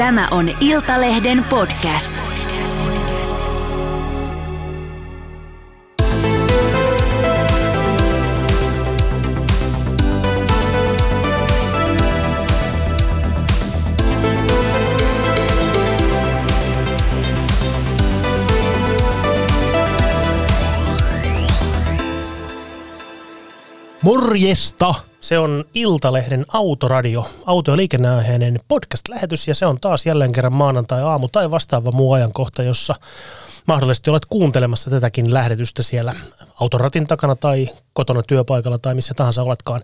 Tämä on Iltalehden podcast. Morjesta! Se on Iltalehden Autoradio, auto- ja liikenneaiheinen podcast-lähetys, ja se on taas jälleen kerran maanantai-aamu tai vastaava muu ajankohta, jossa mahdollisesti olet kuuntelemassa tätäkin lähetystä siellä autoratin takana tai kotona työpaikalla tai missä tahansa oletkaan.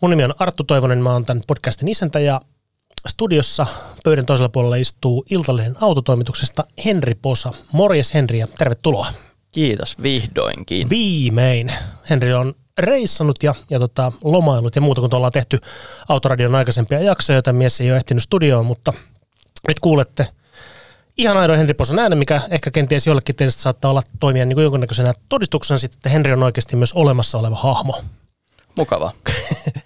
Mun nimi on Arttu Toivonen, mä oon tämän podcastin isäntä ja studiossa pöydän toisella puolella istuu Iltalehden autotoimituksesta Henri Posa. Morjes Henri ja tervetuloa. Kiitos, vihdoinkin. Viimein. Henri on reissannut ja, ja tota, lomailut ja muuta, kun ollaan tehty Autoradion aikaisempia jaksoja, joita mies ei ole ehtinyt studioon, mutta nyt kuulette ihan aidon Henri Poson äänen, mikä ehkä kenties jollekin teistä saattaa olla toimia niin kuin jonkunnäköisenä todistuksena sitten, että Henri on oikeasti myös olemassa oleva hahmo. Mukava.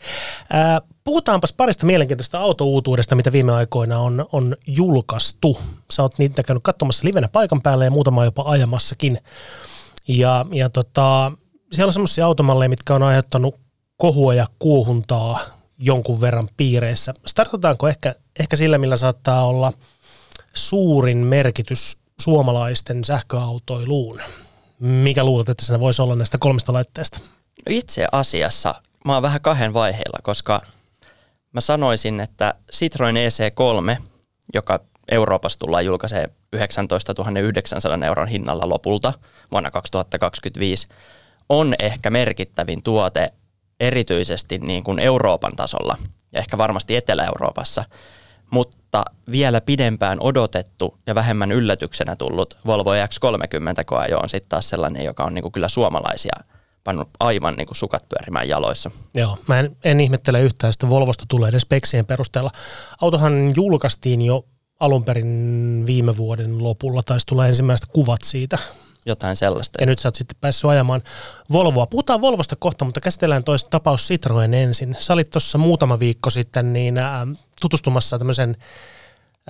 Puhutaanpas parista mielenkiintoista autouutuudesta, mitä viime aikoina on, on julkaistu. Sä oot niitä käynyt katsomassa livenä paikan päällä ja muutama jopa ajamassakin. Ja, ja tota, siellä on semmoisia automalleja, mitkä on aiheuttanut kohua ja kuohuntaa jonkun verran piireissä. Startataanko ehkä, ehkä sillä, millä saattaa olla suurin merkitys suomalaisten sähköautoiluun? Mikä luulet, että se voisi olla näistä kolmesta laitteesta? No itse asiassa mä oon vähän kahden vaiheilla, koska mä sanoisin, että Citroen EC3, joka Euroopassa tullaan julkaisee 19 900 euron hinnalla lopulta vuonna 2025, on ehkä merkittävin tuote erityisesti niin kuin Euroopan tasolla ja ehkä varmasti Etelä-Euroopassa, mutta vielä pidempään odotettu ja vähemmän yllätyksenä tullut Volvo X30 koajo on sitten taas sellainen, joka on niin kuin kyllä suomalaisia pannut aivan niin kuin sukat pyörimään jaloissa. Joo, mä en, en ihmettele yhtään, että Volvosta tulee edes speksien perusteella. Autohan julkaistiin jo alun perin viime vuoden lopulla, taisi tulla ensimmäiset kuvat siitä jotain sellaista. Ja nyt sä oot sitten päässyt ajamaan Volvoa. Puhutaan Volvosta kohta, mutta käsitellään toista tapaus Citroen ensin. Sä olit tuossa muutama viikko sitten niin, ä, tutustumassa tämmöisen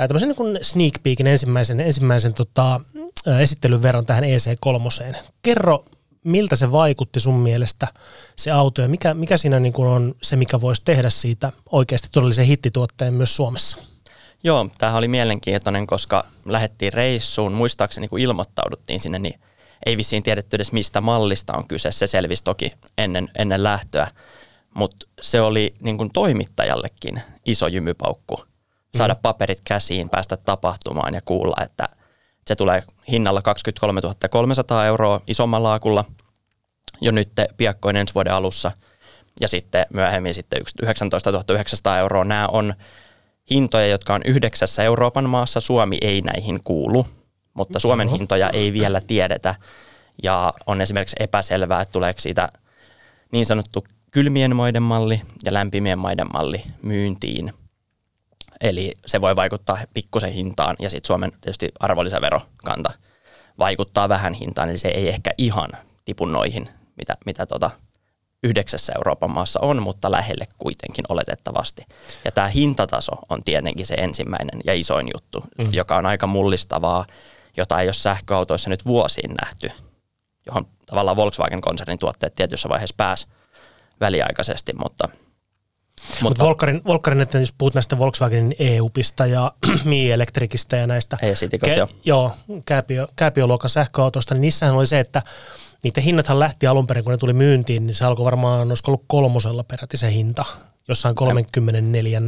ä, tämmöisen niin sneak peekin ensimmäisen, ensimmäisen tota, ä, esittelyn verran tähän EC3. Kerro, miltä se vaikutti sun mielestä se auto ja mikä, mikä siinä niin kuin on se, mikä voisi tehdä siitä oikeasti todellisen hittituotteen myös Suomessa? Joo, tämä oli mielenkiintoinen, koska lähdettiin reissuun, muistaakseni kun ilmoittauduttiin sinne, niin ei vissiin tiedetty edes mistä mallista on kyse. Se selvisi toki ennen, ennen lähtöä, mutta se oli niin kuin toimittajallekin iso jymypaukku saada mm. paperit käsiin, päästä tapahtumaan ja kuulla, että se tulee hinnalla 23 300 euroa isommalla laakulla jo nyt piakkoin ensi vuoden alussa ja sitten myöhemmin sitten 19 900 euroa. Nämä on hintoja, jotka on yhdeksässä Euroopan maassa. Suomi ei näihin kuulu, mutta Suomen hintoja ei vielä tiedetä. Ja on esimerkiksi epäselvää, että tuleeko siitä niin sanottu kylmien maiden malli ja lämpimien maiden malli myyntiin. Eli se voi vaikuttaa pikkusen hintaan ja sitten Suomen tietysti arvonlisäverokanta vaikuttaa vähän hintaan, eli se ei ehkä ihan tipu noihin, mitä, mitä tota yhdeksässä Euroopan maassa on, mutta lähelle kuitenkin oletettavasti. Ja tämä hintataso on tietenkin se ensimmäinen ja isoin juttu, mm. joka on aika mullistavaa, jota ei ole sähköautoissa nyt vuosiin nähty, johon tavallaan Volkswagen-konsernin tuotteet tietyssä vaiheessa pääsi väliaikaisesti, mutta mutta Mut Volkarin, Volkarin, että jos puhut näistä Volkswagenin EU-pista ja Mi-Elektrikistä ja näistä Ke- jo. joo, kääpiö, kääpioluokan sähköautoista, niin niissähän oli se, että niiden hinnathan lähti alun perin, kun ne tuli myyntiin, niin se alkoi varmaan, olisiko ollut kolmosella peräti se hinta, jossain 34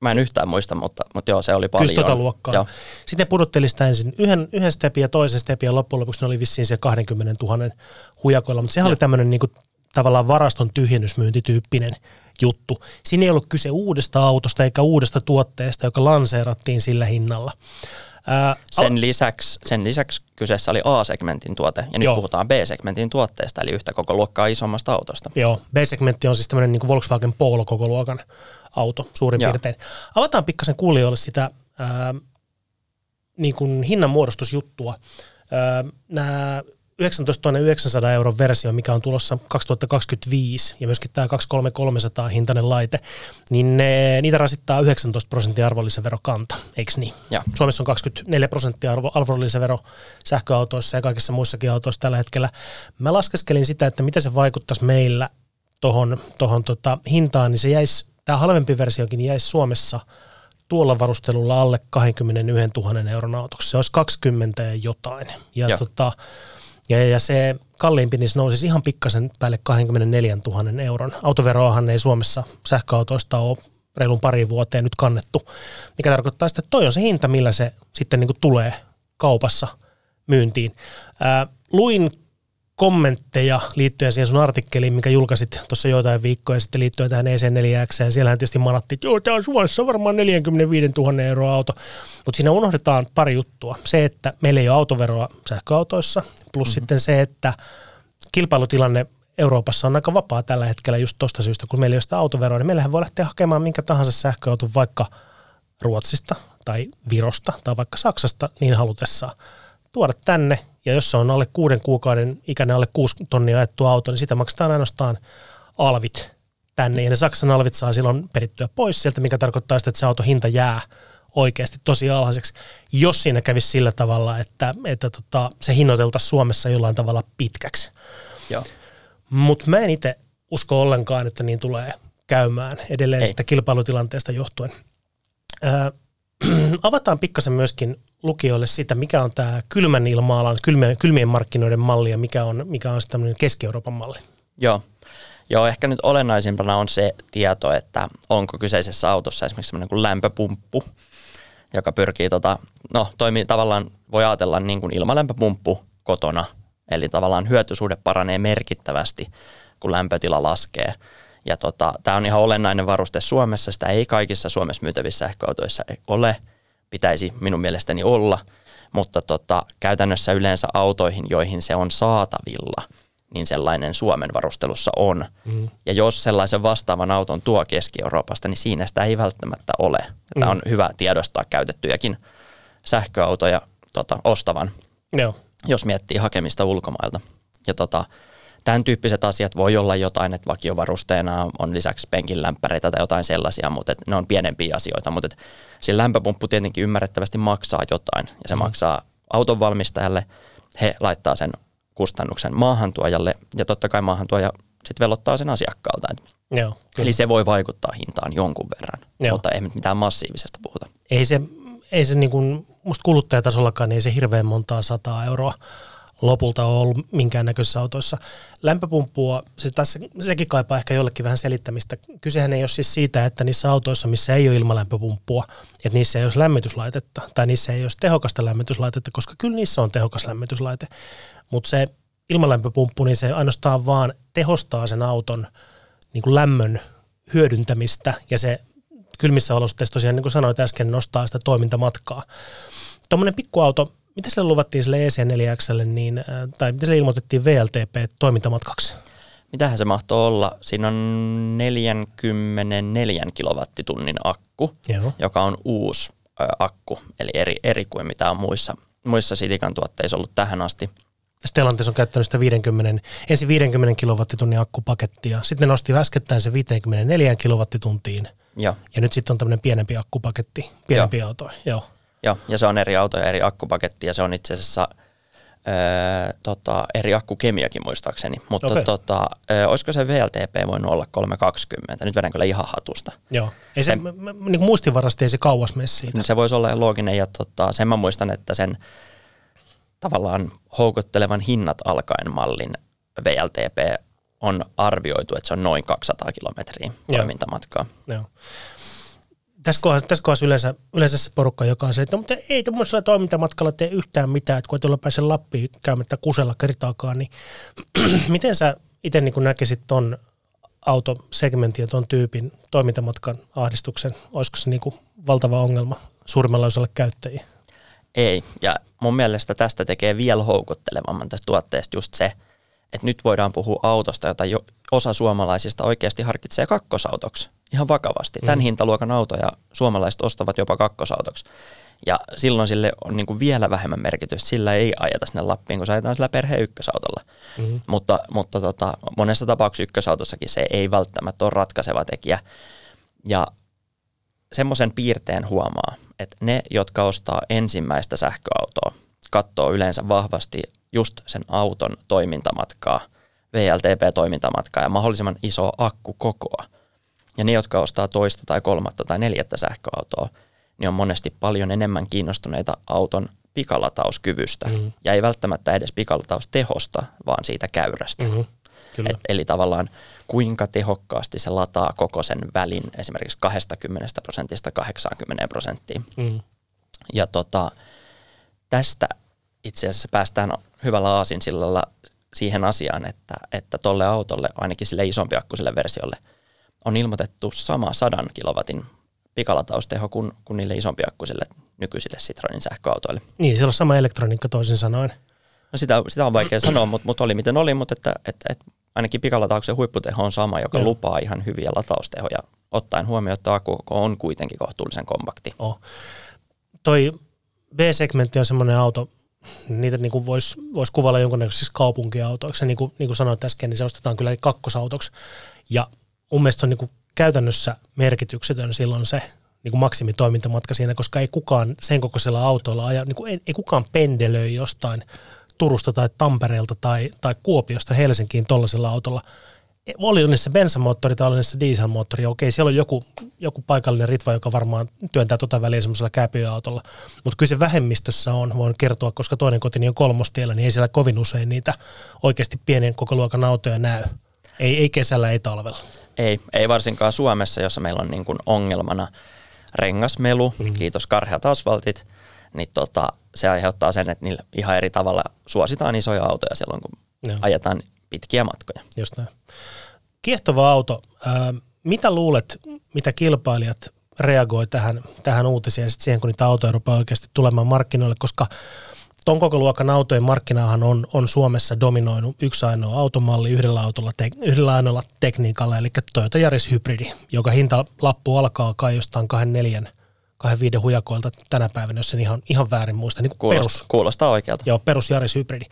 Mä en yhtään muista, mutta, mutta joo, se oli paljon. Kyllä tota luokkaa. Joo. Sitten pudotteli sitä ensin yhden, yhden stepin ja toisen stepin ja loppujen lopuksi ne oli vissiin se 20 000 hujakoilla, mutta sehän joo. oli tämmöinen niin tavallaan varaston tyhjennysmyyntityyppinen juttu. Siinä ei ollut kyse uudesta autosta eikä uudesta tuotteesta, joka lanseerattiin sillä hinnalla. Ää, sen, lisäksi, sen lisäksi kyseessä oli A-segmentin tuote, ja nyt joo. puhutaan B-segmentin tuotteesta, eli yhtä koko luokkaa isommasta autosta. Joo, B-segmentti on siis tämmöinen niin Volkswagen Polo koko luokan auto suurin joo. piirtein. Avataan pikkasen kuulijoille sitä ää, niin kuin hinnanmuodostusjuttua. Nämä 19 900 euron versio, mikä on tulossa 2025, ja myöskin tämä 23300 hintainen laite, niin ne, niitä rasittaa 19 prosenttia arvonlisäverokanta, eikö niin? Ja. Suomessa on 24 prosenttia arvo, arvonlisävero sähköautoissa ja kaikissa muissakin autoissa tällä hetkellä. Mä laskeskelin sitä, että mitä se vaikuttaisi meillä tuohon tohon tota hintaan, niin se jäisi, tämä halvempi versiokin jäisi Suomessa tuolla varustelulla alle 21 000 euron autoksi. Se olisi 20 ja jotain. Ja, Joo. tota, ja, ja se kalliimpi, niin se nousisi ihan pikkasen päälle 24 000 euron. Autoveroahan ei Suomessa sähköautoista ole reilun pari vuoteen nyt kannettu, mikä tarkoittaa sitä, että toi on se hinta, millä se sitten niin kuin tulee kaupassa myyntiin. Ää, luin kommentteja liittyen siihen sun artikkeliin, mikä julkaisit tuossa joitain viikkoja sitten liittyen tähän EC4X, ja siellähän tietysti manattiin, että joo, tämä on Suomessa varmaan 45 000 euroa auto, mutta siinä unohdetaan pari juttua. Se, että meillä ei ole autoveroa sähköautoissa, plus mm-hmm. sitten se, että kilpailutilanne Euroopassa on aika vapaa tällä hetkellä just tuosta syystä, kun meillä ei ole sitä autoveroa, niin meillähän voi lähteä hakemaan minkä tahansa sähköauton vaikka Ruotsista tai Virosta tai vaikka Saksasta niin halutessaan tuoda tänne, ja jos se on alle kuuden kuukauden ikäinen, alle kuusi tonnia ajettu auto, niin sitä maksetaan ainoastaan alvit tänne, ja ne Saksan alvit saa silloin perittyä pois sieltä, mikä tarkoittaa sitä, että se auton hinta jää oikeasti tosi alhaiseksi, jos siinä kävisi sillä tavalla, että, että tota, se hinnoiteltaisiin Suomessa jollain tavalla pitkäksi. Mutta mä en itse usko ollenkaan, että niin tulee käymään edelleen Ei. sitä kilpailutilanteesta johtuen. Ää, avataan pikkasen myöskin lukijoille sitä, mikä on tämä kylmän ilma-alan, kylmien, kylmien markkinoiden malli ja mikä on, mikä on tämmöinen Keski-Euroopan malli. Joo. Joo, ehkä nyt olennaisimpana on se tieto, että onko kyseisessä autossa esimerkiksi semmoinen kuin lämpöpumppu, joka pyrkii, tota, no toimii tavallaan, voi ajatella niin kuin ilmalämpöpumppu kotona, eli tavallaan hyötysuhde paranee merkittävästi, kun lämpötila laskee. Ja tota, tämä on ihan olennainen varuste Suomessa, sitä ei kaikissa Suomessa myytävissä sähköautoissa ole, pitäisi minun mielestäni olla, mutta tota, käytännössä yleensä autoihin, joihin se on saatavilla, niin sellainen Suomen varustelussa on. Mm. Ja jos sellaisen vastaavan auton tuo Keski-Euroopasta, niin siinä sitä ei välttämättä ole. Tämä on hyvä tiedostaa käytettyjäkin sähköautoja tota, ostavan, Joo. jos miettii hakemista ulkomailta. Ja tota, tämän tyyppiset asiat voi olla jotain, että vakiovarusteena on lisäksi penkin lämpäreitä tai jotain sellaisia, mutta et ne on pienempiä asioita. Mutta et sillä lämpöpumppu tietenkin ymmärrettävästi maksaa jotain ja se mm. maksaa auton valmistajalle. He laittaa sen kustannuksen maahantuojalle ja totta kai maahantuoja sitten velottaa sen asiakkaalta. Joo. Eli se voi vaikuttaa hintaan jonkun verran, Joo. mutta ei mitään massiivisesta puhuta. ei se, ei se niin kuin, musta kuluttajatasollakaan niin ei se hirveän montaa sataa euroa lopulta ole ollut minkäännäköisissä autoissa. Lämpöpumppua, se tässä, sekin kaipaa ehkä jollekin vähän selittämistä. Kysehän ei ole siis siitä, että niissä autoissa, missä ei ole ilmalämpöpumppua, että niissä ei olisi lämmityslaitetta tai niissä ei olisi tehokasta lämmityslaitetta, koska kyllä niissä on tehokas lämmityslaite. Mutta se ilmalämpöpumppu, niin se ainoastaan vaan tehostaa sen auton niin kuin lämmön hyödyntämistä ja se kylmissä olosuhteissa tosiaan, niin kuin sanoit äsken, nostaa sitä toimintamatkaa. Tuommoinen pikkuauto, mitä sille luvattiin sille EC4Xlle, niin, äh, tai mitä sille ilmoitettiin VLTP-toimintamatkaksi? Mitähän se mahtoo olla? Siinä on 44 kilowattitunnin akku, Joo. joka on uusi ö, akku, eli eri, eri kuin mitä on muissa, muissa Sitikan tuotteissa ollut tähän asti. Stellantis on käyttänyt sitä 50, ensin 50 kilowattitunnin akkupakettia, sitten ne nosti äskettäin se 54 kilowattituntiin, Joo, ja nyt sitten on tämmöinen pienempi akkupaketti, pienempi auto. Joo. Joo, ja se on eri auto ja eri akkupaketti, ja se on itse asiassa ö, tota, eri akkukemiakin muistaakseni. Mutta okay. tota, ö, olisiko se VLTP voinut olla 320? Nyt vedän kyllä ihan hatusta. Joo. Ei se, m- m- niin kuin muistivarasti ei se kauas mene siitä. Se voisi olla looginen ja tota, sen mä muistan, että sen tavallaan houkuttelevan hinnat alkaen mallin VLTP on arvioitu, että se on noin 200 kilometriä Joo. toimintamatkaa. Joo. Tässä kohdassa, tässä kohdassa yleensä, yleensä se porukka, joka on se, että no, mutta ei tuommoisella toimintamatkalla tee yhtään mitään, että kun et ole pääse Lappiin käymättä kusella kertaakaan, niin miten sä itse niin näkisit ton autosegmentin ja ton tyypin toimintamatkan ahdistuksen? Olisiko se niin kuin valtava ongelma suurimmalle osalle käyttäjiä? Ei, ja mun mielestä tästä tekee vielä houkuttelevamman tästä tuotteesta just se, että nyt voidaan puhua autosta, jota jo osa suomalaisista oikeasti harkitsee kakkosautoksi. Ihan vakavasti. Tämän mm. hintaluokan autoja suomalaiset ostavat jopa kakkosautoksi. Ja silloin sille on niin kuin vielä vähemmän merkitystä. Sillä ei ajeta sinne Lappiin, kun se ajetaan sillä perheen ykkösautolla. Mm-hmm. Mutta, mutta tota, monessa tapauksessa ykkösautossakin se ei välttämättä ole ratkaiseva tekijä. Ja semmoisen piirteen huomaa, että ne, jotka ostaa ensimmäistä sähköautoa, katsoo yleensä vahvasti just sen auton toimintamatkaa, VLTP-toimintamatkaa ja mahdollisimman isoa akkukokoa. Ja ne, jotka ostaa toista tai kolmatta tai neljättä sähköautoa, niin on monesti paljon enemmän kiinnostuneita auton pikalatauuskyvystä. Mm-hmm. Ja ei välttämättä edes pikalataustehosta, vaan siitä käyrästä. Mm-hmm. Kyllä. Et, eli tavallaan kuinka tehokkaasti se lataa koko sen välin esimerkiksi 20 prosentista 80 prosenttiin. Mm. Ja tota, tästä itse asiassa päästään hyvällä aasinsillalla siihen asiaan, että, että tolle autolle, ainakin sille isompiakkuiselle versiolle, on ilmoitettu sama 100 kilowatin pikalatausteko kuin, kuin niille isompiakkuisille nykyisille Citroenin sähköautoille. Niin, siellä on sama elektroniikka toisin sanoen. No sitä, sitä on vaikea sanoa, mutta, mutta oli miten oli, mutta että, että, että ainakin pikalatauksen huipputeho on sama, joka Joo. lupaa ihan hyviä lataustehoja, ottaen huomioon, että akku on kuitenkin kohtuullisen kompakti. Oh. Toi B-segmentti on semmoinen auto, niitä niin kuin voisi vois kuvailla jonkunnäköisiksi kaupunkiautoiksi. niin kuin, niin kuin sanoit äsken, niin se ostetaan kyllä kakkosautoksi. Ja mun mielestä se on niin kuin käytännössä merkityksetön silloin se niin kuin maksimitoimintamatka siinä, koska ei kukaan sen kokoisella autolla aja, niin kuin ei, ei kukaan pendelöi jostain Turusta tai Tampereelta tai, tai Kuopiosta Helsinkiin tuollaisella autolla. Oli niissä bensamoottori tai oli niissä dieselmoottori, okei, siellä on joku, joku paikallinen ritva, joka varmaan työntää tota väliä semmoisella käpyautolla, mutta kyllä se vähemmistössä on, voin kertoa, koska toinen kotini on kolmostiellä, niin ei siellä kovin usein niitä oikeasti pienen koko luokan autoja näy. Ei, ei kesällä, ei talvella. Ei, ei varsinkaan Suomessa, jossa meillä on niin kuin ongelmana rengasmelu, mm. kiitos karheat asfaltit, niin tota, se aiheuttaa sen, että niillä ihan eri tavalla suositaan isoja autoja silloin, kun Joo. ajetaan pitkiä matkoja. Just näin. Kiehtova auto. Ää, mitä luulet, mitä kilpailijat reagoi tähän, tähän uutiseen ja sitten siihen, kun niitä autoja rupeaa oikeasti tulemaan markkinoille, koska ton koko luokan autojen markkinahan on, on Suomessa dominoinut yksi ainoa automalli yhdellä, autolla te, yhdellä ainoalla tekniikalla, eli Toyota Yaris Hybridi, joka hintalappu alkaa kai jostain 24 25 hujakoilta tänä päivänä, jos en ihan, ihan väärin muista. Niin kuulostaa, perus, kuulostaa oikealta. Joo, perus Yaris Hybridi.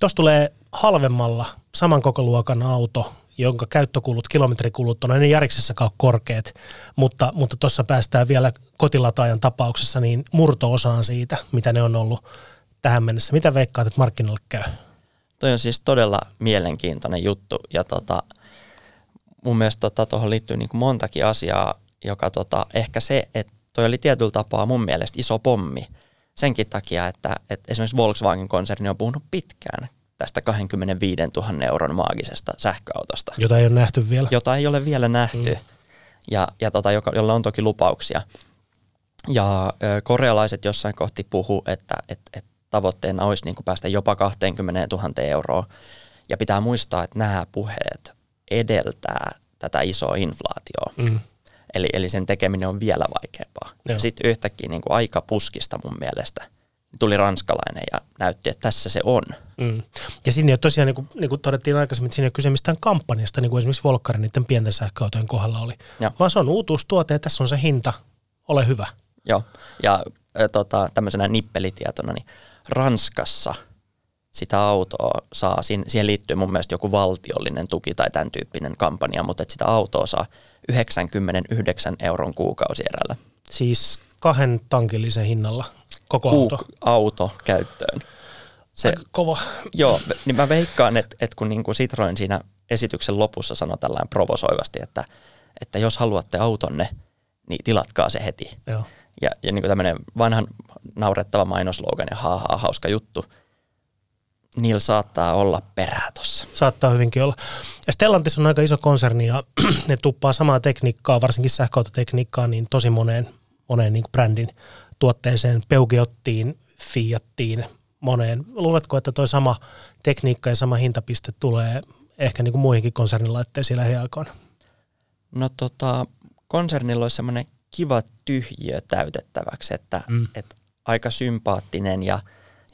Tuossa tulee halvemmalla saman koko luokan auto, jonka käyttökulut, kilometrikulut on ennen Jariksessakaan korkeat, mutta mutta tuossa päästään vielä kotilataajan tapauksessa niin murto-osaan siitä, mitä ne on ollut tähän mennessä. Mitä veikkaat, että markkinoille käy? Toi on siis todella mielenkiintoinen juttu ja tota, mun mielestä tuohon tota, liittyy niin montakin asiaa, joka tota, ehkä se, että toi oli tietyllä tapaa mun mielestä iso pommi senkin takia, että, että esimerkiksi Volkswagen-konserni on puhunut pitkään tästä 25 000 euron maagisesta sähköautosta. Jota ei ole nähty vielä. Jota ei ole vielä nähty, mm. ja, ja tota, joka, jolla on toki lupauksia. Ja ö, korealaiset jossain kohti puhu, että et, et tavoitteena olisi niin kuin päästä jopa 20 000 euroa. Ja pitää muistaa, että nämä puheet edeltää tätä isoa inflaatioa. Mm. Eli, eli sen tekeminen on vielä vaikeampaa. Joo. Sitten yhtäkkiä niin kuin aika puskista mun mielestä tuli ranskalainen ja näytti, että tässä se on. Mm. Ja siinä ei tosiaan, niin kuin, niin kuin todettiin aikaisemmin, että siinä ei ole kyse mistään kampanjasta, niin kuin esimerkiksi Volkkarin niiden pienten sähköautojen kohdalla oli. Joo. Vaan se on uutuustuote ja tässä on se hinta, ole hyvä. Joo, ja tota, tämmöisenä nippelitietona, niin Ranskassa sitä autoa saa, siihen liittyy mun mielestä joku valtiollinen tuki tai tämän tyyppinen kampanja, mutta että sitä autoa saa 99 euron kuukausierällä. Siis kahden tankillisen hinnalla koko Kuuk- auto? auto käyttöön. Se, Aika kova. Joo, niin mä veikkaan, että, että kun niin kuin Citroen siinä esityksen lopussa sanoi tällainen provosoivasti, että, että jos haluatte autonne, niin tilatkaa se heti. Joo. Ja, ja niin kuin tämmöinen vanhan naurettava mainoslogan ja haha, hauska juttu, niillä saattaa olla perää tuossa. Saattaa hyvinkin olla. Ja Stellantis on aika iso konserni ja ne tuppaa samaa tekniikkaa, varsinkin sähköautotekniikkaa, niin tosi moneen, moneen niin brändin tuotteeseen, Peugeottiin, Fiattiin, moneen. Luuletko, että tuo sama tekniikka ja sama hintapiste tulee ehkä niin kuin muihinkin konsernilaitteisiin lähiaikoina? No tota, konsernilla olisi semmoinen kiva tyhjiö täytettäväksi, että, mm. että aika sympaattinen ja,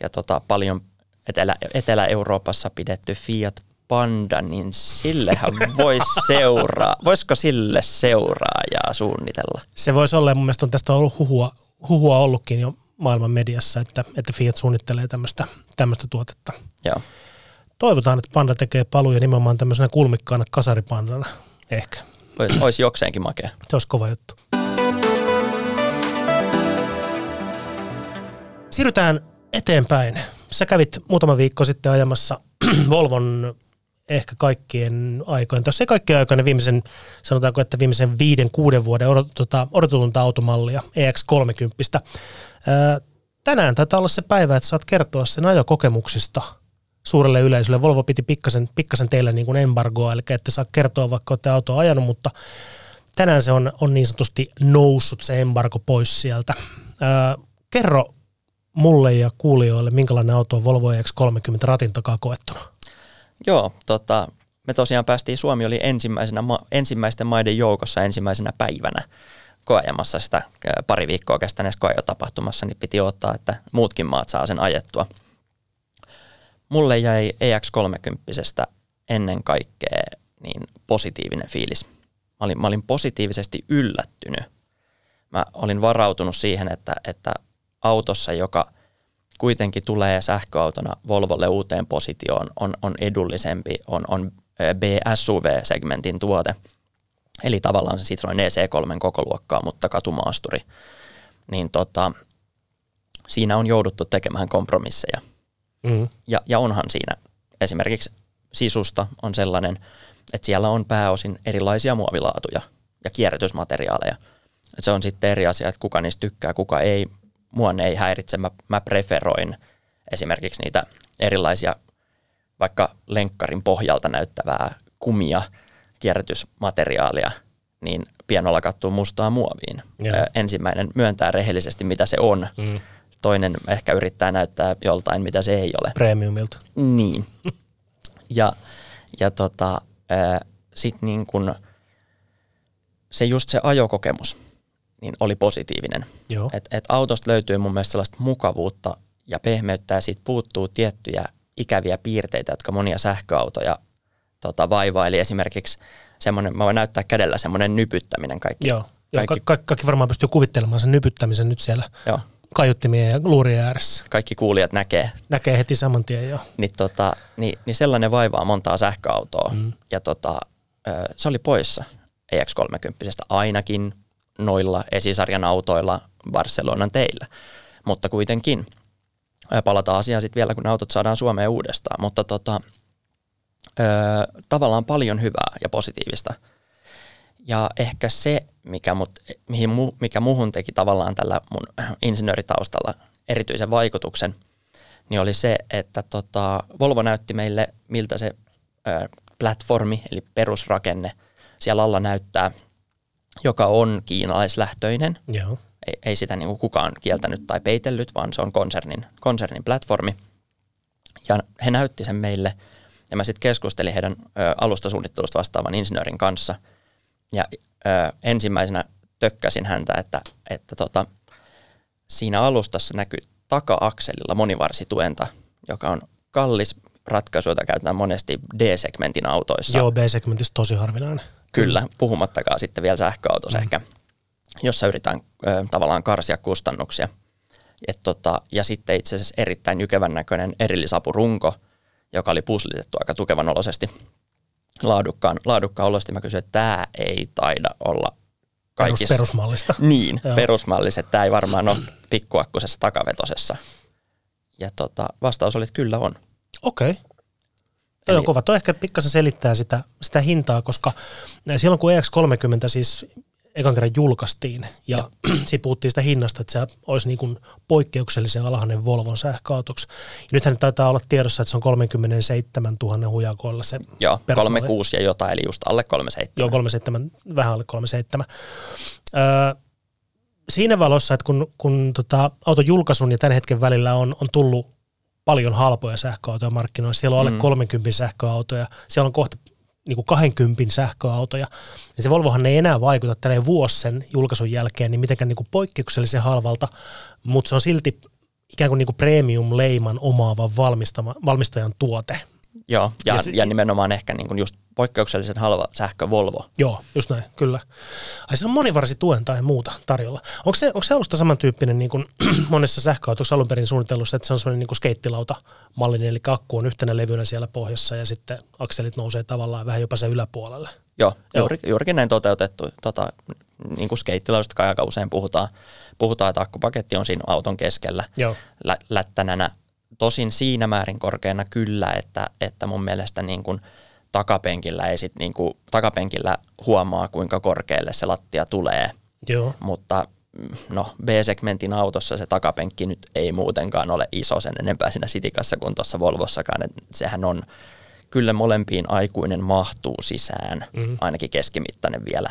ja tota, paljon Etelä, Etelä-Euroopassa pidetty Fiat Panda, niin sillehän voisi seuraa. Voisiko sille seuraajaa suunnitella? Se voisi olla, mun mielestä on tästä ollut huhua, huhua ollutkin jo maailman mediassa, että, että Fiat suunnittelee tämmöistä, tämmöistä tuotetta. Joo. Toivotaan, että Panda tekee paluja nimenomaan tämmöisenä kulmikkaana kasaripandana. Ehkä. Olisi, olisi jokseenkin makea. Se olisi kova juttu. Siirrytään eteenpäin. Sä kävit muutama viikko sitten ajamassa Volvon ehkä kaikkien aikojen, tässä ei kaikkien aikojen, viimeisen, sanotaanko, että viimeisen viiden, kuuden vuoden odot, tota, odotetunta automallia, EX30. Ää, tänään taitaa olla se päivä, että saat kertoa sen ajokokemuksista suurelle yleisölle. Volvo piti pikkasen, pikkasen teille niin kuin embargoa, eli ette saa kertoa, vaikka olette autoa ajanut, mutta tänään se on, on niin sanotusti noussut se embargo pois sieltä. Ää, kerro mulle ja kuulijoille, minkälainen auto on Volvo EX30 ratin takaa koettuna? Joo, tota, me tosiaan päästiin, Suomi oli ensimmäisenä, ensimmäisten maiden joukossa ensimmäisenä päivänä koajamassa sitä pari viikkoa kestäneessä koejotapahtumassa, niin piti ottaa, että muutkin maat saa sen ajettua. Mulle jäi EX30 ennen kaikkea niin positiivinen fiilis. Mä olin, mä olin positiivisesti yllättynyt. Mä olin varautunut siihen, että, että autossa, joka kuitenkin tulee sähköautona Volvolle uuteen positioon, on, on edullisempi, on, on BSUV-segmentin tuote, eli tavallaan se Citroen EC3 koko luokkaa, mutta katumaasturi, niin tota, siinä on jouduttu tekemään kompromisseja. Mm. Ja, ja onhan siinä esimerkiksi sisusta on sellainen, että siellä on pääosin erilaisia muovilaatuja ja kierrätysmateriaaleja. Et se on sitten eri asia, että kuka niistä tykkää, kuka ei mua ne ei häiritse. Mä, mä preferoin esimerkiksi niitä erilaisia vaikka lenkkarin pohjalta näyttävää kumia, kierrätysmateriaalia, niin pienolla kattuu mustaa muoviin. Ö, ensimmäinen myöntää rehellisesti, mitä se on. Mm. Toinen ehkä yrittää näyttää joltain, mitä se ei ole. Premiumilta. Niin. ja ja tota, sitten niin kun, se just se ajokokemus – niin oli positiivinen. Joo. Et, et autosta löytyy mun mielestä sellaista mukavuutta ja pehmeyttä ja siitä puuttuu tiettyjä ikäviä piirteitä, jotka monia sähköautoja tota, vaivaa. Eli esimerkiksi semmoinen, mä voin näyttää kädellä semmoinen nypyttäminen kaikki. Joo, kaikki, Joo ka- kaikki varmaan pystyy kuvittelemaan sen nypyttämisen nyt siellä Joo. kaiuttimien ja luurien ääressä. Kaikki kuulijat näkee. Näkee heti saman tien, joo. Niin, tota, niin, niin sellainen vaivaa montaa sähköautoa. Mm. Ja tota, se oli poissa EX30 ainakin noilla esisarjan autoilla Barcelonan teillä. Mutta kuitenkin palataan asiaan sitten vielä, kun autot saadaan Suomeen uudestaan. Mutta tota, ö, tavallaan paljon hyvää ja positiivista. Ja ehkä se, mikä, mut, mihin mu, mikä muhun teki tavallaan tällä mun insinööritaustalla erityisen vaikutuksen, niin oli se, että tota, Volvo näytti meille, miltä se ö, platformi, eli perusrakenne siellä alla näyttää – joka on kiinalaislähtöinen. Joo. Ei, ei sitä niin kuin kukaan kieltänyt tai peitellyt, vaan se on konsernin, konsernin platformi. Ja he näytti sen meille, ja mä sitten keskustelin heidän ö, alustasuunnittelusta vastaavan insinöörin kanssa. Ja ö, ensimmäisenä tökkäsin häntä, että, että tota, siinä alustassa näkyy taka-akselilla monivarsituenta, joka on kallis ratkaisu, jota käytetään monesti D-segmentin autoissa. Joo, B-segmentissä tosi harvinainen. Kyllä, puhumattakaan sitten vielä sähköautossa mm. ehkä, jossa yritetään ö, tavallaan karsia kustannuksia. Et tota, ja sitten itse asiassa erittäin jykevän näköinen erillisapurunko, joka oli puslitettu aika tukevan olosesti laadukkaan, laadukkaan olosti. Mä kysyin, että tämä ei taida olla kaikissa. Perus, perusmallista. Niin, Joo. perusmalliset. Tämä ei varmaan ole pikkuakkusessa takavetosessa. Ja tota, vastaus oli, että kyllä on. Okei. Okay. Toi on kova. Toi ehkä pikkasen selittää sitä, sitä hintaa, koska silloin kun EX30 siis ekan kerran julkaistiin ja, ja. siitä puhuttiin sitä hinnasta, että se olisi niin kuin poikkeuksellisen alhainen Volvon sähköautoksi. Ja nythän taitaa olla tiedossa, että se on 37 000 hujakoilla se Joo, 36 ja jotain, eli just alle 37. Joo, 37, vähän alle 37. Öö, siinä valossa, että kun, kun tota, auton julkaisun ja tämän hetken välillä on, on tullut paljon halpoja sähköautoja markkinoilla. Siellä on alle mm. 30 sähköautoja, siellä on kohta niin kuin 20 sähköautoja. Ja se Volvohan ei enää vaikuta tällä vuosi sen julkaisun jälkeen niin mitenkään niin kuin poikkeuksellisen halvalta, mutta se on silti ikään kuin, niin kuin premium-leiman omaava valmistajan tuote. Joo, ja, Ja se- ja nimenomaan ehkä niin kuin just poikkeuksellisen halva sähkö Volvo. Joo, just näin, kyllä. Ai se on monivarsituen tai muuta tarjolla. Onko se, onko se alusta samantyyppinen niin kuin monessa sähköautossa alun perin suunnitellussa, että se on semmoinen niin kuin skeittilauta mallinen, eli akku on yhtenä levynä siellä pohjassa ja sitten akselit nousee tavallaan vähän jopa sen yläpuolelle. Joo, Joo. juuri, juurikin näin toteutettu. Tota, niin kuin skeittilaudasta kai aika usein puhutaan, puhutaan, että akkupaketti on siinä auton keskellä Joo. lä- lättänänä. Tosin siinä määrin korkeana kyllä, että, että mun mielestä niin kuin takapenkillä, ei sit niin kuin, takapenkillä huomaa, kuinka korkealle se lattia tulee. Joo. Mutta mm, no, B-segmentin autossa se takapenkki nyt ei muutenkaan ole iso sen enempää siinä Citikassa kuin tuossa Volvossakaan. Et sehän on, kyllä molempiin aikuinen mahtuu sisään, mm. ainakin keskimittainen vielä,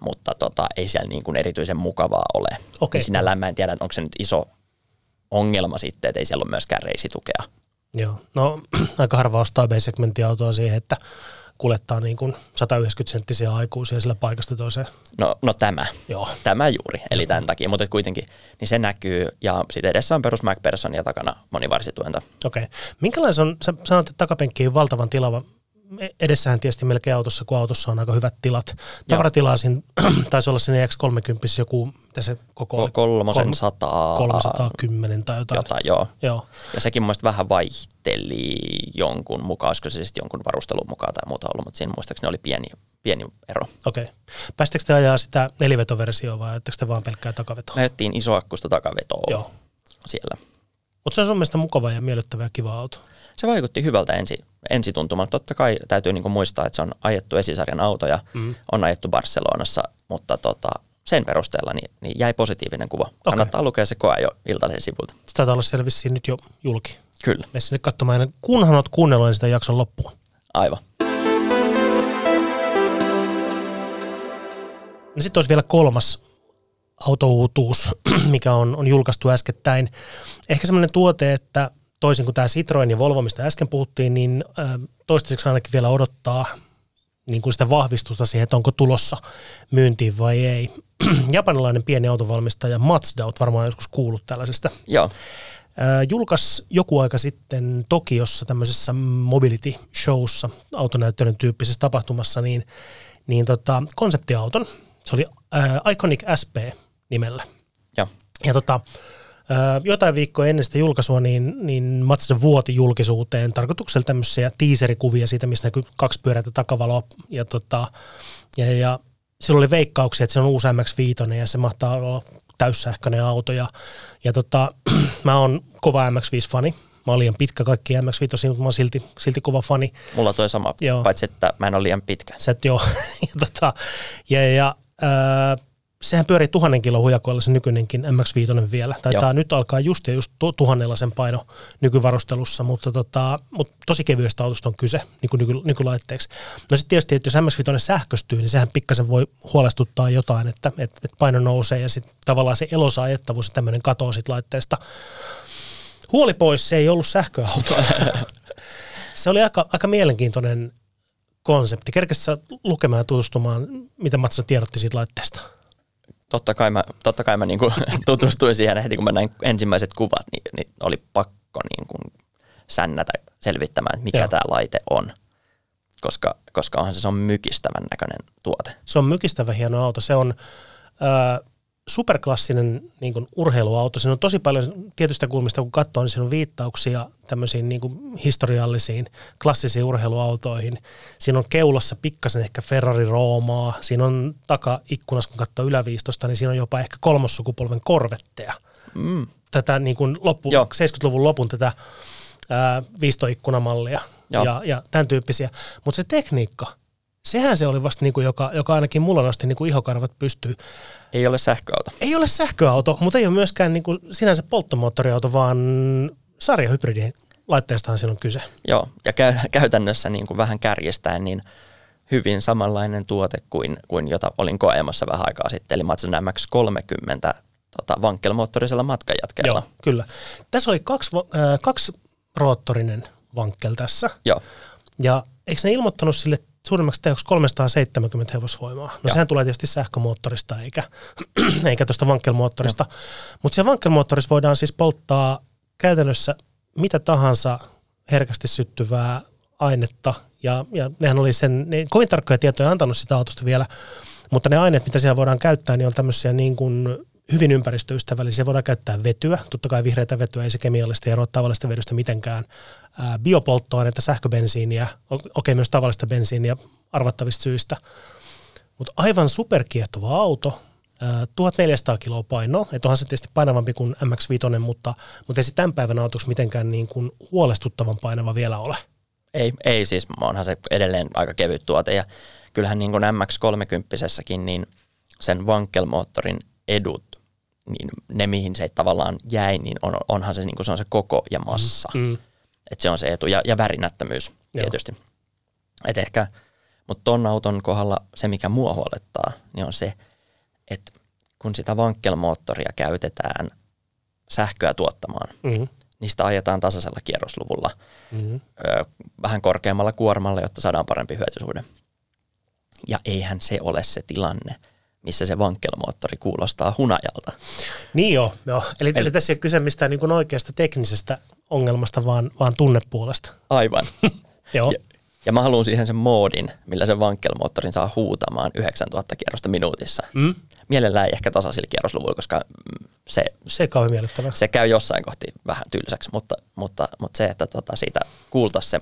mutta tota, ei siellä niin kuin erityisen mukavaa ole. Ja sinällään mä en tiedä, onko se nyt iso ongelma sitten, että ei siellä ole myöskään reisitukea. Joo. No aika harva ostaa B-segmentin autoa siihen, että kuljettaa niin kuin 190 senttisiä aikuisia sillä paikasta toiseen. No, no tämä. Joo. Tämä juuri, eli tämän takia, mutta kuitenkin niin se näkyy ja sitten edessä on perus MacPherson ja takana monivarsituenta. Okei. Okay. Minkälainen on, sä sanoit, että takapenkki on valtavan tilava. Edessähän tietysti melkein autossa, kun autossa on aika hyvät tilat. Tavaratilaa siinä taisi olla sinne X30 joku, mitä se koko oli? Ko- kolmosen sataa. 310 tai jotain. Jotain, joo. Joo. Ja sekin mun vähän vaihteli jonkun mukaan, olisiko se sitten jonkun varustelun mukaan tai muuta ollut, mutta siinä muistaakseni oli pieni, pieni ero. Okei. Okay. Päästekö te ajaa sitä nelivetoversiota vai ajatteko te vaan pelkkää takavetoa? Me ajettiin isoakkusta takavetoa Joo. siellä. Mutta se on sun mielestä mukava ja miellyttävä ja kiva auto. Se vaikutti hyvältä ensi, ensituntumalta. Totta kai täytyy niinku muistaa, että se on ajettu esisarjan auto ja mm. on ajettu Barcelonassa, mutta tota, sen perusteella niin, niin jäi positiivinen kuva. Okay. Kannattaa lukea se koe jo iltaisen sivulta. Se taitaa olla siellä vissiin nyt jo julki. Kyllä, Mene sinne katsomaan, kunhan olet kuunnellut sitä jakson loppuun. aivan. No sitten olisi vielä kolmas autouutuus, mikä on, on julkaistu äskettäin. Ehkä semmoinen tuote, että toisin kuin tämä Citroen ja Volvo, mistä äsken puhuttiin, niin toistaiseksi ainakin vielä odottaa niin kuin sitä vahvistusta siihen, että onko tulossa myyntiin vai ei. Japanilainen pieni autovalmistaja Mazda, olet varmaan joskus kuullut tällaisesta. Joo, julkaisi joku aika sitten Tokiossa tämmöisessä mobility showssa, autonäyttelyn tyyppisessä tapahtumassa, niin, niin tota, konseptiauton. Se oli ää, Iconic SP nimellä. joo. Ja tota, jotain viikkoa ennen sitä julkaisua, niin, niin Mazda vuoti julkisuuteen tarkoituksella tämmöisiä teaserikuvia siitä, missä näkyy kaksi pyöräitä takavaloa. Ja, tota, ja, ja silloin oli veikkauksia, että se on uusi MX-5 ja se mahtaa olla täyssähköinen auto. Ja, ja tota, mä oon kova MX-5-fani. Mä oon liian pitkä kaikki MX-5, mutta mä oon silti, silti kova fani. Mulla toi sama, Joo. Paitsi että mä en ole liian pitkä. Sä et, joo. ja, tota, ja, ja ää, sehän pyörii tuhannen kilon hujakoilla se nykyinenkin MX-5 vielä. Taitaa Joo. nyt alkaa just ja just tu- tuhannella sen paino nykyvarustelussa, mutta, tota, mutta tosi kevyestä autosta on kyse niin kuin nyky, nykylaitteeksi. No sitten tietysti, että jos MX-5 sähköstyy, niin sehän pikkasen voi huolestuttaa jotain, että, että, että paino nousee ja sitten tavallaan se elosaajettavuus ja tämmöinen katoo sit laitteesta. Huoli pois, se ei ollut sähköauto. se oli aika, aika mielenkiintoinen konsepti. Kerkesit sä lukemaan ja tutustumaan, mitä Matsa tiedotti siitä laitteesta? Totta kai mä, totta kai mä niinku tutustuin siihen heti, kun mä näin ensimmäiset kuvat, niin, niin oli pakko niinku sännätä selvittämään, että mikä tämä laite on. Koska, koska onhan se, se on mykistävän näköinen tuote. Se on mykistävä hieno auto. Se on ää, superklassinen niin kuin urheiluauto. Siinä on tosi paljon tietystä kulmista, kun katsoo, niin siinä on viittauksia tämmöisiin niin kuin historiallisiin klassisiin urheiluautoihin. Siinä on keulassa pikkasen ehkä Ferrari Roomaa. Siinä on takaikkunassa, kun katsoo yläviistosta, niin siinä on jopa ehkä kolmossukupolven korvetteja. Mm. tätä niin kuin loppu, Joo. 70-luvun lopun tätä ää, viistoikkunamallia Joo. ja, ja tämän tyyppisiä. Mutta se tekniikka, sehän se oli vasta, niin kuin, joka, joka ainakin mulla nosti niin kuin ihokarvat pystyy. Ei ole sähköauto. Ei ole sähköauto, mutta ei ole myöskään niin kuin sinänsä polttomoottoriauto, vaan sarjahybridin laitteestahan siinä on kyse. Joo, ja kä- käytännössä niin kuin vähän kärjestäen, niin hyvin samanlainen tuote kuin, kuin jota olin koeamassa vähän aikaa sitten, eli Mazda MX-30 tota, vankkelmoottorisella matkanjatkella. Joo, kyllä. Tässä oli kaksi, äh, kaksi roottorinen vankkel tässä. Joo. Ja eikö ne ilmoittanut sille suurimmaksi tehoksi 370 hevosvoimaa? No Joo. sehän tulee tietysti sähkömoottorista eikä, eikä tuosta vankkelmoottorista. Mutta siellä vankkelmoottorissa voidaan siis polttaa käytännössä mitä tahansa herkästi syttyvää ainetta, ja, ja nehän oli sen, ne kovin tarkkoja tietoja antanut sitä autosta vielä, mutta ne aineet, mitä siellä voidaan käyttää, niin on tämmöisiä niin kuin hyvin ympäristöystävällisiä. Voidaan käyttää vetyä, totta kai vihreätä vetyä ei se kemiallista eroa tavallista vedystä mitenkään. Ää, biopolttoainetta, sähköbensiiniä, okei okay, myös tavallista bensiiniä arvattavista syistä. Mutta aivan superkiehtova auto, 1400 kiloa painoa, että onhan se tietysti painavampi kuin MX-5, mutta, mutta ei se tämän päivän autoksi mitenkään niin kuin huolestuttavan painava vielä ole. Ei, ei siis, onhan se edelleen aika kevyt tuote ja kyllähän niin kuin MX-30 niin sen vankelmoottorin edut, niin ne mihin se tavallaan jäi, niin on, onhan se, niin kuin se on se koko ja massa. Mm. mm. Että se on se etu ja, ja värinättömyys tietysti. Et ehkä, mutta ton auton kohdalla se, mikä mua huolettaa, niin on se, että kun sitä vankkelmoottoria käytetään sähköä tuottamaan, mm-hmm. niin sitä ajetaan tasaisella kierrosluvulla mm-hmm. ö, vähän korkeammalla kuormalla, jotta saadaan parempi hyötysuhde. Ja eihän se ole se tilanne, missä se vankkelmoottori kuulostaa hunajalta. Niin joo, joo. Eli, eli, eli tässä ei ole kyse mistään niin oikeasta teknisestä ongelmasta, vaan, vaan tunnepuolesta. Aivan. joo. Ja, ja mä haluan siihen sen moodin, millä sen vankkelmoottorin saa huutamaan 9000 kierrosta minuutissa. Mm. Mielellään ei ehkä tasaisilla kierrosluvuilla, koska se, se, miellyttävää. se käy jossain kohti vähän tylsäksi, mutta, mutta, mutta se, että tota siitä kuultaisiin se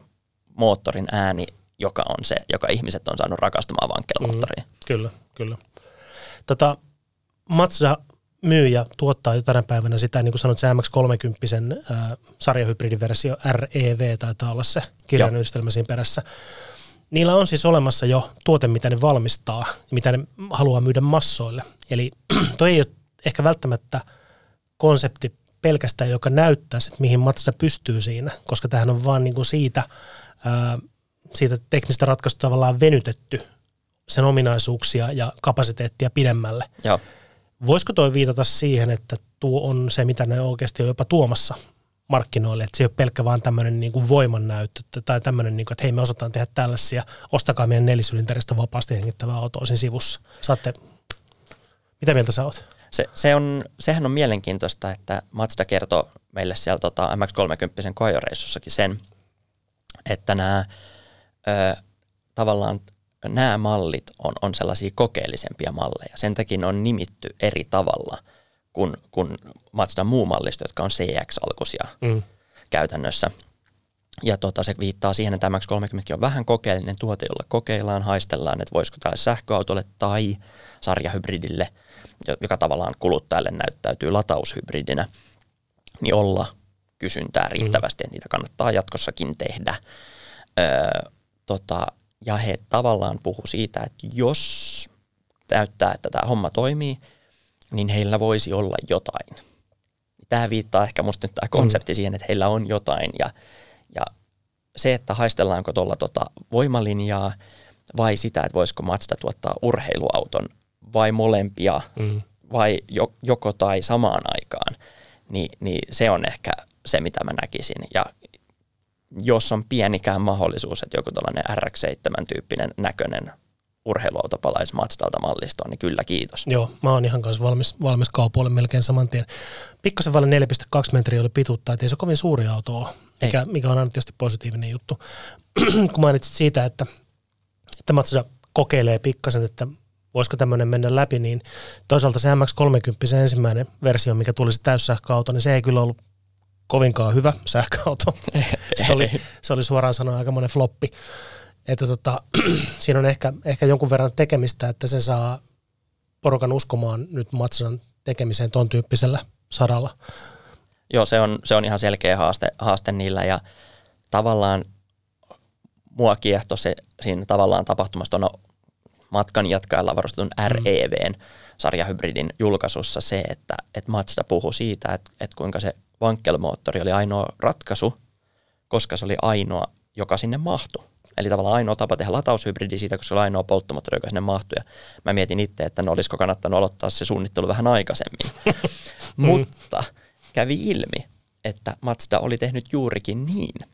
moottorin ääni, joka on se, joka ihmiset on saanut rakastumaan vankkelmoottoriin. Mm. Kyllä, kyllä. Tota, Mazda myy ja tuottaa jo tänä päivänä sitä, niin kuin sanoit, se MX-30 äh, sarjahybridiversio REV taitaa olla se kirjan yhdistelmä siinä perässä. Niillä on siis olemassa jo tuote, mitä ne valmistaa ja mitä ne haluaa myydä massoille. Eli toi ei ole ehkä välttämättä konsepti pelkästään, joka näyttää, että mihin Mazda pystyy siinä, koska tähän on vaan niin kuin siitä, ää, siitä teknistä ratkaisusta tavallaan venytetty sen ominaisuuksia ja kapasiteettia pidemmälle. Joo. Voisiko toi viitata siihen, että tuo on se, mitä ne oikeasti on jopa tuomassa markkinoille, että se ei ole pelkkä vaan tämmöinen niin kuin voimannäyttö tai tämmöinen, niin kuin, että hei me osataan tehdä tällaisia, ostakaa meidän nelisylinteristä vapaasti hengittävää autoa siinä sivussa. Saatte, mitä mieltä sä oot? Se, se on, sehän on mielenkiintoista, että Mazda kertoo meille siellä tota MX-30 koajoreissussakin sen, että nämä ö, tavallaan nämä mallit on, on sellaisia kokeellisempia malleja. Sen takia ne on nimitty eri tavalla kuin, kuin Mazda muu mallisto, jotka on CX-alkuisia mm. käytännössä. Ja tota, se viittaa siihen, että MX-30 on vähän kokeellinen tuote, jolla kokeillaan, haistellaan, että voisiko tämä sähköautolle tai sarjahybridille, joka tavallaan kuluttajalle näyttäytyy lataushybridinä, niin olla kysyntää riittävästi, mm. että niitä kannattaa jatkossakin tehdä. Öö, tota, ja he tavallaan puhu siitä, että jos näyttää, että tämä homma toimii, niin heillä voisi olla jotain. Tämä viittaa ehkä musta nyt tämä konsepti mm. siihen, että heillä on jotain ja, ja se, että haistellaanko tuolla tota voimalinjaa vai sitä, että voisiko Mazda tuottaa urheiluauton vai molempia mm. vai joko tai samaan aikaan, niin, niin se on ehkä se, mitä mä näkisin. Ja jos on pienikään mahdollisuus, että joku tällainen RX-7-tyyppinen näköinen urheiluauto palaisi Mazdalta mallistoon, niin kyllä kiitos. Joo, mä oon ihan kanssa valmis, valmis kaupoille melkein saman tien. Pikkasen vaille 4,2 metriä oli pituutta, että ei se kovin suuri auto ole, mikä, mikä on aina tietysti positiivinen juttu. Kun mainitsit siitä, että, että Mazda kokeilee pikkasen, että voisiko tämmöinen mennä läpi, niin toisaalta se MX-30 se ensimmäinen versio, mikä tuli se täyssähköauto, niin se ei kyllä ollut kovinkaan hyvä sähköauto. se, oli, se oli suoraan sanoen aika monen floppi. Että tota, siinä on ehkä, ehkä jonkun verran tekemistä, että se saa porukan uskomaan nyt Matsan tekemiseen ton tyyppisellä saralla. Joo, se on, se on ihan selkeä haaste, haaste niillä ja tavallaan mua kiehtoi se siinä tavallaan tapahtumassa tuon matkan jatkailla varustetun REVn sarjahybridin julkaisussa se, että, että Mazda puhui siitä, että, että kuinka se vankkelmoottori oli ainoa ratkaisu, koska se oli ainoa, joka sinne mahtui. Eli tavallaan ainoa tapa tehdä lataushybridi siitä, koska se oli ainoa polttomoottori, joka sinne mahtui. Ja mä mietin itse, että no olisiko kannattanut aloittaa se suunnittelu vähän aikaisemmin. Mutta kävi ilmi, että Mazda oli tehnyt juurikin niin.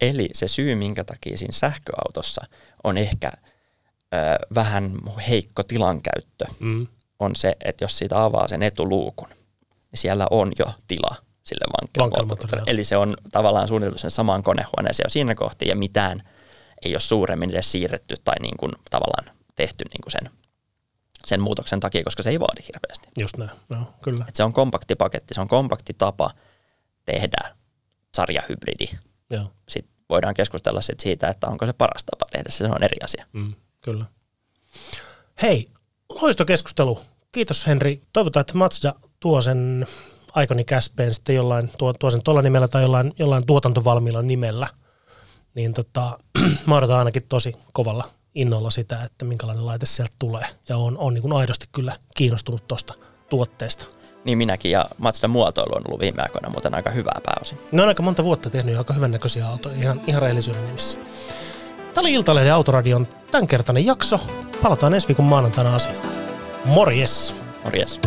Eli se syy, minkä takia siinä sähköautossa on ehkä ö, vähän heikko tilankäyttö, mm. on se, että jos siitä avaa sen etuluukun, niin siellä on jo tila sille vankkelmoottorille. Eli se on tavallaan suunniteltu sen samaan konehuoneeseen jo siinä kohti ja mitään ei ole suuremmin edes siirretty tai niin kuin tavallaan tehty niin kuin sen, sen muutoksen takia, koska se ei vaadi hirveästi. Just näin, no, kyllä. Et se on kompakti paketti, se on kompakti tapa tehdä sarjahybridi. Joo. Sitten voidaan keskustella sit siitä, että onko se paras tapa tehdä se, se on eri asia. Mm, kyllä. Hei, loistokeskustelu. Kiitos Henri. Toivotaan, että Mazda tuo sen Aikoni käspeen sitten jollain, tuo, tuo sen tuolla nimellä tai jollain, jollain tuotantovalmiilla nimellä. Niin tota, mä odotan ainakin tosi kovalla innolla sitä, että minkälainen laite sieltä tulee. Ja on, on niin kuin aidosti kyllä kiinnostunut tuosta tuotteesta. Niin minäkin, ja Mazda muotoilu on ollut viime aikoina muuten aika hyvää pääosin. Ne on aika monta vuotta tehnyt jo aika hyvän näköisiä autoja, ihan, ihan rehellisyyden nimissä. Tämä oli Iltalehden Autoradion tämänkertainen jakso. Palataan ensi viikon maanantaina asiaan. Morjes! Morjes.